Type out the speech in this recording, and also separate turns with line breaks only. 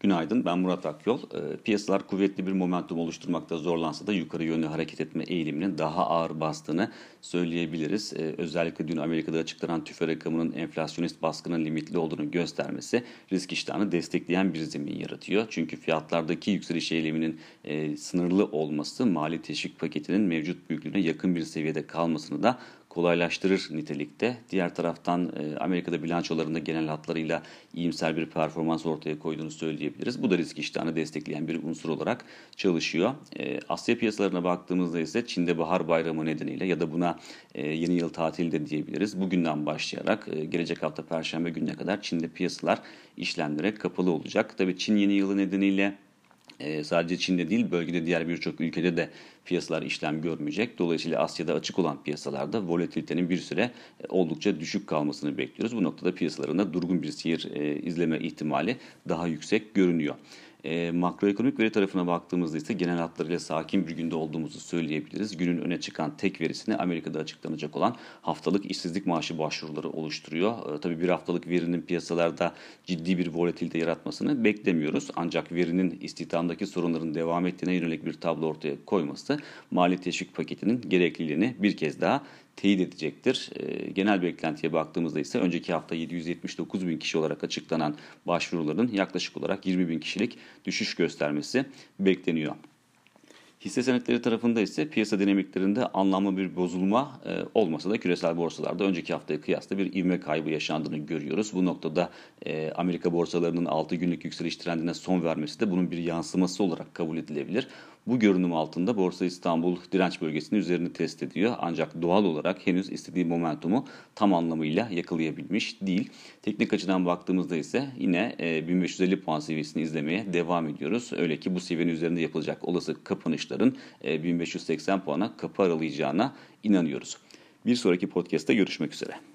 Günaydın, ben Murat Akyol. E, piyasalar kuvvetli bir momentum oluşturmakta zorlansa da yukarı yönlü hareket etme eğiliminin daha ağır bastığını söyleyebiliriz. E, özellikle dün Amerika'da açıklanan tüfe rakamının enflasyonist baskının limitli olduğunu göstermesi risk iştahını destekleyen bir zemin yaratıyor. Çünkü fiyatlardaki yükseliş eğiliminin e, sınırlı olması mali teşvik paketinin mevcut büyüklüğüne yakın bir seviyede kalmasını da kolaylaştırır nitelikte. Diğer taraftan e, Amerika'da bilançolarında genel hatlarıyla iyimser bir performans ortaya koyduğunu söyleyebiliriz. Bu da risk iştahını destekleyen bir unsur olarak çalışıyor. E, Asya piyasalarına baktığımızda ise Çin'de bahar bayramı nedeniyle ya da buna e, yeni yıl tatili de diyebiliriz. Bugünden başlayarak gelecek hafta perşembe gününe kadar Çin'de piyasalar işlemlere kapalı olacak. Tabii Çin yeni yılı nedeniyle e, sadece Çin'de değil bölgede diğer birçok ülkede de piyasalar işlem görmeyecek. Dolayısıyla Asya'da açık olan piyasalarda volatilitenin bir süre e, oldukça düşük kalmasını bekliyoruz. Bu noktada piyasalarında durgun bir seyir e, izleme ihtimali daha yüksek görünüyor. E, makroekonomik veri tarafına baktığımızda ise genel hatlarıyla sakin bir günde olduğumuzu söyleyebiliriz. Günün öne çıkan tek verisini Amerika'da açıklanacak olan haftalık işsizlik maaşı başvuruları oluşturuyor. E, tabii bir haftalık verinin piyasalarda ciddi bir volatilite yaratmasını beklemiyoruz. Ancak verinin istihdamdaki sorunların devam ettiğine yönelik bir tablo ortaya koyması mali teşvik paketinin gerekliliğini bir kez daha teyit edecektir. E, genel beklentiye baktığımızda ise önceki hafta 779 bin kişi olarak açıklanan başvuruların yaklaşık olarak 20 bin kişilik düşüş göstermesi bekleniyor. Hisse senetleri tarafında ise piyasa dinamiklerinde anlamlı bir bozulma e, olmasa da küresel borsalarda önceki haftaya kıyasla bir ivme kaybı yaşandığını görüyoruz. Bu noktada e, Amerika borsalarının 6 günlük yükseliş trendine son vermesi de bunun bir yansıması olarak kabul edilebilir. Bu görünüm altında Borsa İstanbul direnç bölgesinin üzerini test ediyor. Ancak doğal olarak henüz istediği momentumu tam anlamıyla yakalayabilmiş değil. Teknik açıdan baktığımızda ise yine 1550 e, puan seviyesini izlemeye devam ediyoruz. Öyle ki bu seviyenin üzerinde yapılacak olası kapanışların 1580 e, puana kapı aralayacağına inanıyoruz. Bir sonraki podcast'ta görüşmek üzere.